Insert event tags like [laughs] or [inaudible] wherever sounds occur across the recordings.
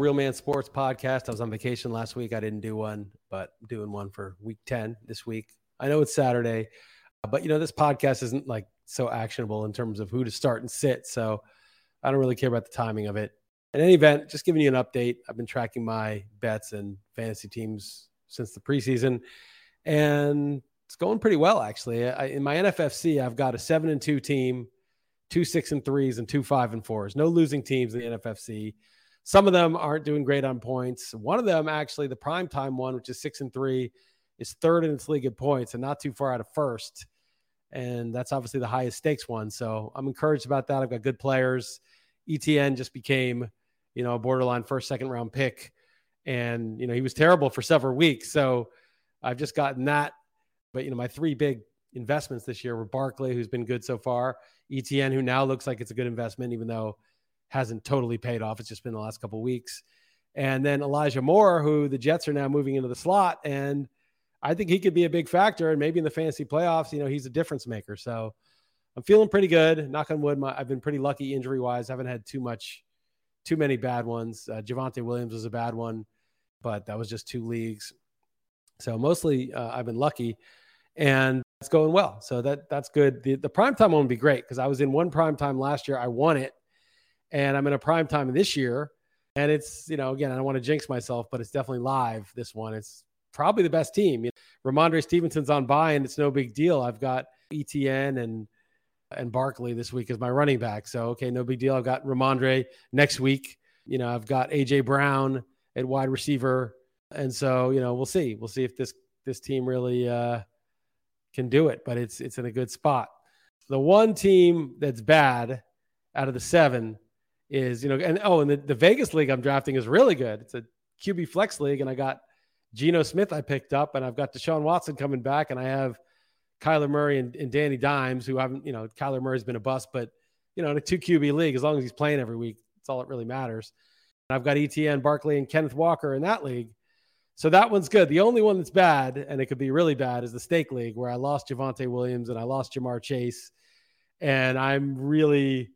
Real Man Sports podcast. I was on vacation last week. I didn't do one, but doing one for week 10 this week. I know it's Saturday, uh, but you know, this podcast isn't like so actionable in terms of who to start and sit. So I don't really care about the timing of it. In any event, just giving you an update. I've been tracking my bets and fantasy teams since the preseason, and it's going pretty well actually. I, in my NFFC, I've got a seven and two team, two six and threes, and two five and fours. No losing teams in the NFFC. Some of them aren't doing great on points. One of them, actually, the prime time one, which is six and three, is third in its league in points and not too far out of first. And that's obviously the highest stakes one. So I'm encouraged about that. I've got good players. ETN just became, you know, a borderline first, second round pick. And, you know, he was terrible for several weeks. So I've just gotten that but you know, my three big investments this year were Barkley, who's been good so far, ETN, who now looks like it's a good investment, even though hasn't totally paid off. It's just been the last couple weeks. And then Elijah Moore, who the Jets are now moving into the slot. And I think he could be a big factor. And maybe in the fantasy playoffs, you know, he's a difference maker. So I'm feeling pretty good. Knock on wood. My, I've been pretty lucky injury wise. Haven't had too much, too many bad ones. Uh, Javonte Williams was a bad one, but that was just two leagues. So mostly uh, I've been lucky and it's going well. So that that's good. The the prime time one would be great because I was in one prime time last year. I won it, and I'm in a prime time this year. And it's you know again I don't want to jinx myself, but it's definitely live. This one it's probably the best team. You know, Rhamondre Stevenson's on by, and it's no big deal. I've got ETN and and Barkley this week as my running back. So okay, no big deal. I've got Rhamondre next week. You know I've got AJ Brown at wide receiver, and so you know we'll see. We'll see if this this team really. uh can do it, but it's it's in a good spot. The one team that's bad out of the seven is, you know, and oh, and the, the Vegas league I'm drafting is really good. It's a QB flex league, and I got Geno Smith I picked up, and I've got Deshaun Watson coming back, and I have Kyler Murray and, and Danny Dimes, who haven't, you know, Kyler Murray's been a bust, but you know, in a two QB league, as long as he's playing every week, that's all that really matters. And I've got ETN, Barkley, and Kenneth Walker in that league. So that one's good. The only one that's bad, and it could be really bad, is the steak league where I lost Javonte Williams and I lost Ja'Marr Chase. And I'm really,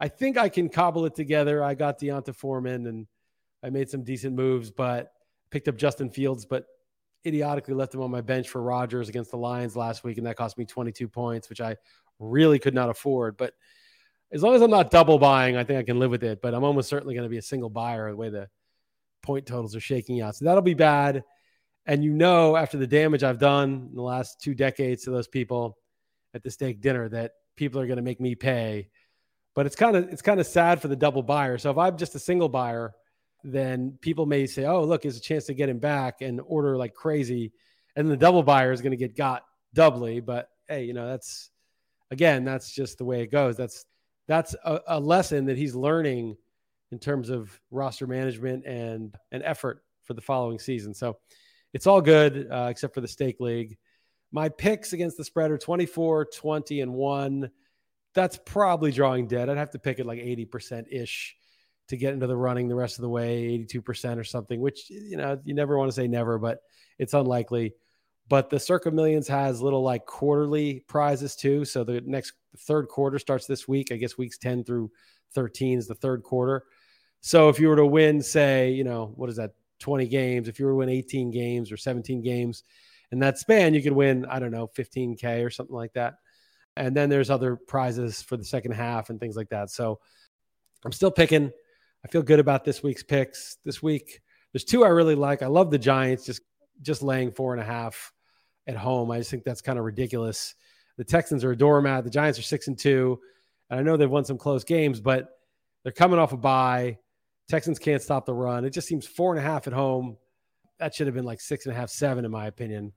I think I can cobble it together. I got D'Onta Foreman and I made some decent moves, but picked up Justin Fields, but idiotically left him on my bench for Rodgers against the Lions last week, and that cost me 22 points, which I really could not afford. But as long as I'm not double buying, I think I can live with it. But I'm almost certainly going to be a single buyer the way the point totals are shaking out. So that'll be bad. And you know, after the damage I've done in the last two decades to those people at the steak dinner, that people are going to make me pay. But it's kind of it's kind of sad for the double buyer. So if I'm just a single buyer, then people may say, "Oh, look, there's a chance to get him back and order like crazy," and the double buyer is going to get got doubly. But hey, you know that's again, that's just the way it goes. That's that's a, a lesson that he's learning in terms of roster management and and effort for the following season. So it's all good uh, except for the steak league. My picks against the spread are 24, 20, and 1. That's probably drawing dead. I'd have to pick it like 80% ish to get into the running the rest of the way, 82% or something, which, you know, you never want to say never, but it's unlikely. But the Circa Millions has little like quarterly prizes too. So the next third quarter starts this week. I guess weeks 10 through 13 is the third quarter. So if you were to win, say, you know, what is that, 20 games, if you were to win 18 games or 17 games in that span, you could win, I don't know, 15K or something like that. And then there's other prizes for the second half and things like that. So I'm still picking. I feel good about this week's picks. This week, there's two I really like. I love the Giants just just laying four and a half at home. I just think that's kind of ridiculous. The Texans are a doormat. The Giants are six and two. And I know they've won some close games, but they're coming off a bye. Texans can't stop the run. It just seems four and a half at home. That should have been like six and a half, seven, in my opinion.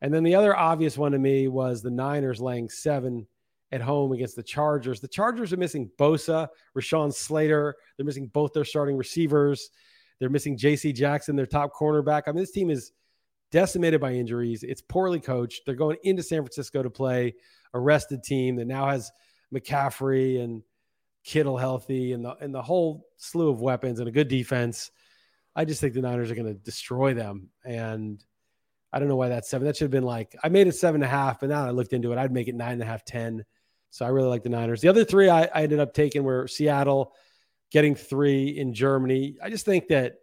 And then the other obvious one to me was the Niners laying seven at home against the Chargers. The Chargers are missing Bosa, Rashawn Slater. They're missing both their starting receivers. They're missing J.C. Jackson, their top cornerback. I mean, this team is decimated by injuries. It's poorly coached. They're going into San Francisco to play a rested team that now has McCaffrey and Kittle healthy and the and the whole slew of weapons and a good defense. I just think the Niners are going to destroy them. And I don't know why that's seven. That should have been like I made it seven and a half, but now I looked into it. I'd make it nine and a half, ten. So I really like the Niners. The other three I, I ended up taking were Seattle, getting three in Germany. I just think that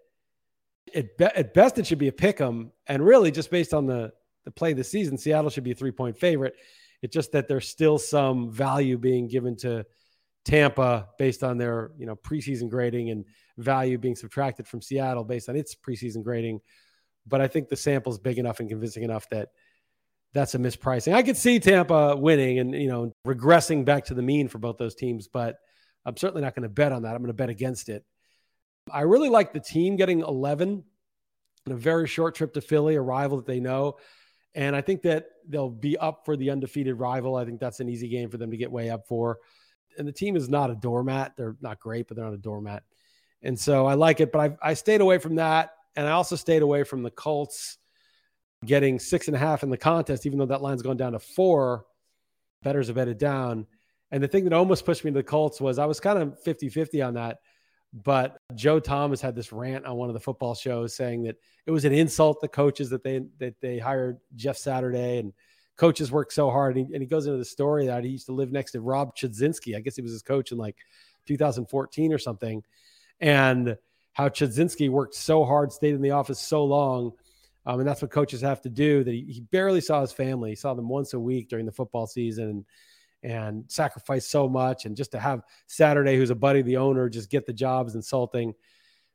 at, be- at best it should be a pick 'em, and really just based on the the play the season, Seattle should be a three point favorite. It's just that there's still some value being given to Tampa based on their you know preseason grading and value being subtracted from Seattle based on its preseason grading. But I think the sample is big enough and convincing enough that that's a mispricing. I could see Tampa winning and you know regressing back to the mean for both those teams, but I'm certainly not going to bet on that. I'm going to bet against it. I really like the team getting 11 in a very short trip to Philly, a rival that they know. And I think that they'll be up for the undefeated rival. I think that's an easy game for them to get way up for. And the team is not a doormat. They're not great, but they're not a doormat. And so I like it, but I, I stayed away from that. And I also stayed away from the Colts getting six and a half in the contest, even though that line's gone down to four. Betters have betted down. And the thing that almost pushed me to the Colts was I was kind of 50 50 on that. But Joe Thomas had this rant on one of the football shows saying that it was an insult to coaches that they that they hired Jeff Saturday and coaches work so hard. And he, and he goes into the story that he used to live next to Rob Chudzinski. I guess he was his coach in like 2014 or something. And how Chudzinski worked so hard, stayed in the office so long. Um, and that's what coaches have to do that he, he barely saw his family. He saw them once a week during the football season. And and sacrifice so much. And just to have Saturday, who's a buddy the owner, just get the job is insulting.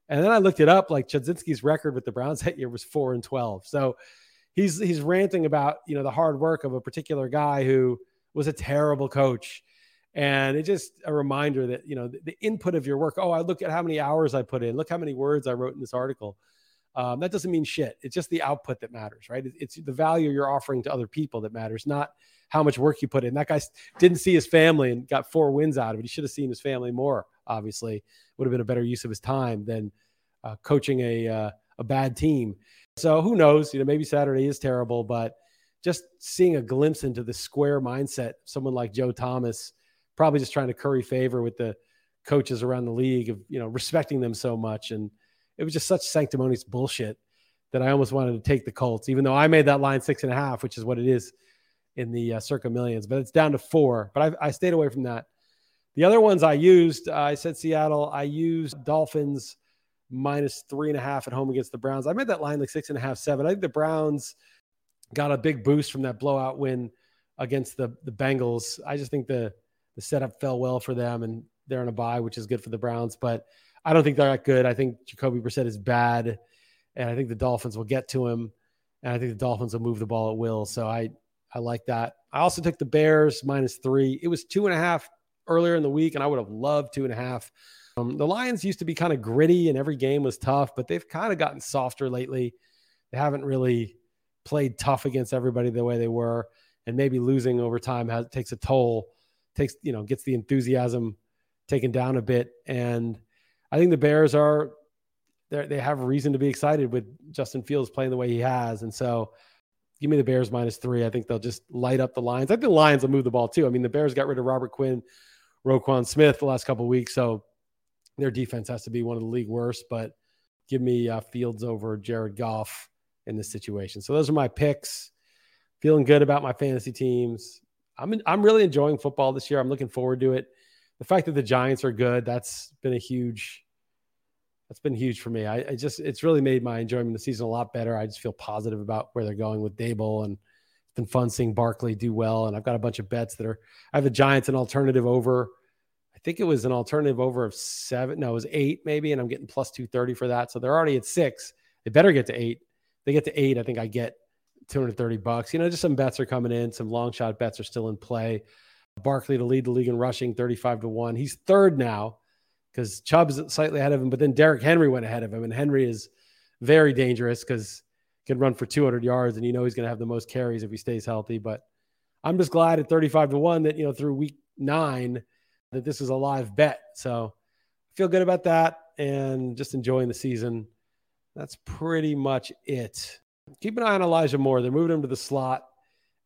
And then I looked it up. Like Chudzinski's record with the Browns [laughs] that year was four and twelve. So he's he's ranting about you know the hard work of a particular guy who was a terrible coach. And it's just a reminder that you know the, the input of your work. Oh, I look at how many hours I put in. Look how many words I wrote in this article. Um, that doesn't mean shit. It's just the output that matters, right? It's the value you're offering to other people that matters, not how much work you put in. That guy didn't see his family and got four wins out of it. He should have seen his family more. Obviously, would have been a better use of his time than uh, coaching a uh, a bad team. So who knows? You know, maybe Saturday is terrible, but just seeing a glimpse into the square mindset, someone like Joe Thomas, probably just trying to curry favor with the coaches around the league of you know respecting them so much, and it was just such sanctimonious bullshit that I almost wanted to take the Colts, even though I made that line six and a half, which is what it is in the uh, circa millions, but it's down to four. But I, I stayed away from that. The other ones I used, uh, I said Seattle. I used Dolphins minus three and a half at home against the Browns. I made that line like six and a half, seven. I think the Browns got a big boost from that blowout win against the the Bengals. I just think the the setup fell well for them, and they're in a bye, which is good for the Browns. But I don't think they're that good. I think Jacoby Brissett is bad, and I think the Dolphins will get to him, and I think the Dolphins will move the ball at will. So I I like that. I also took the Bears minus three. It was two and a half earlier in the week, and I would have loved two and a half. Um, the Lions used to be kind of gritty and every game was tough, but they've kind of gotten softer lately. They haven't really played tough against everybody the way they were, and maybe losing over time has, takes a toll, takes you know gets the enthusiasm taken down a bit. And I think the Bears are they have reason to be excited with Justin Fields playing the way he has, and so give me the Bears minus three. I think they'll just light up the Lions. I think the Lions will move the ball too. I mean, the Bears got rid of Robert Quinn, Roquan Smith the last couple weeks, so their defense has to be one of the league worst. But give me uh, Fields over Jared Goff in this situation. So those are my picks. Feeling good about my fantasy teams. I'm in, I'm really enjoying football this year. I'm looking forward to it. The fact that the Giants are good, that's been a huge that's been huge for me. I, I, just it's really made my enjoyment of the season a lot better. I just feel positive about where they're going with Daboll, and it's been fun seeing Barkley do well. And I've got a bunch of bets that are. I have the Giants an alternative over. I think it was an alternative over of seven. No, it was eight maybe, and I'm getting plus two thirty for that. So they're already at six. They better get to eight. They get to eight. I think I get 230 bucks. You know, just some bets are coming in. Some long shot bets are still in play. Barkley to lead the league in rushing, 35 to one. He's third now because Chubb's slightly ahead of him, but then Derrick Henry went ahead of him, and Henry is very dangerous because can run for 200 yards, and you know he's going to have the most carries if he stays healthy. But I'm just glad at 35 to one that you know through week nine that this is a live bet. So I feel good about that, and just enjoying the season. That's pretty much it. Keep an eye on Elijah Moore. They're moving him to the slot.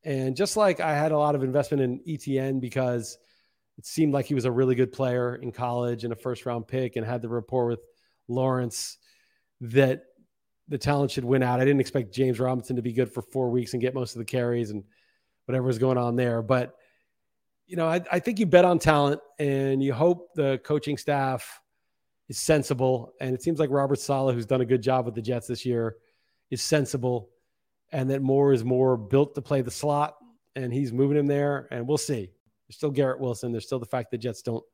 And just like I had a lot of investment in ETN because it seemed like he was a really good player in college and a first round pick and had the rapport with Lawrence that the talent should win out. I didn't expect James Robinson to be good for four weeks and get most of the carries and whatever was going on there. But, you know, I, I think you bet on talent and you hope the coaching staff is sensible. And it seems like Robert Saleh, who's done a good job with the Jets this year, is sensible. And that Moore is more built to play the slot and he's moving him there. And we'll see. There's still Garrett Wilson. There's still the fact that Jets don't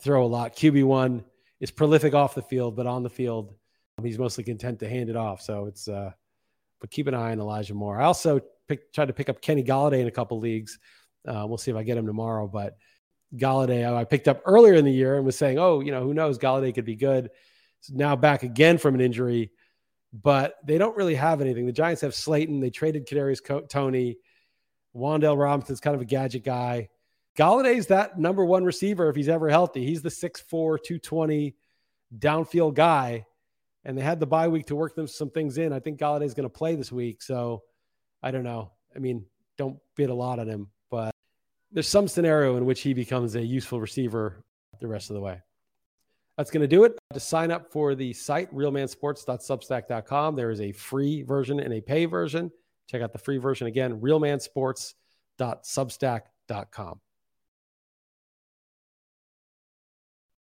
throw a lot. QB1 is prolific off the field, but on the field, he's mostly content to hand it off. So it's, uh, but keep an eye on Elijah Moore. I also tried to pick up Kenny Golladay in a couple leagues. Uh, we'll see if I get him tomorrow. But Golladay, I picked up earlier in the year and was saying, oh, you know, who knows? Golladay could be good. So now back again from an injury, but they don't really have anything. The Giants have Slayton. They traded Kadarius Toney. Wan'Dale Robinson's kind of a gadget guy. Golladay's that number one receiver if he's ever healthy. He's the 6'4, 220 downfield guy. And they had the bye week to work them some things in. I think Golladay's going to play this week. So I don't know. I mean, don't bid a lot on him, but there's some scenario in which he becomes a useful receiver the rest of the way. That's going to do it. To sign up for the site, realmansports.substack.com, there is a free version and a pay version. Check out the free version again, realmansports.substack.com.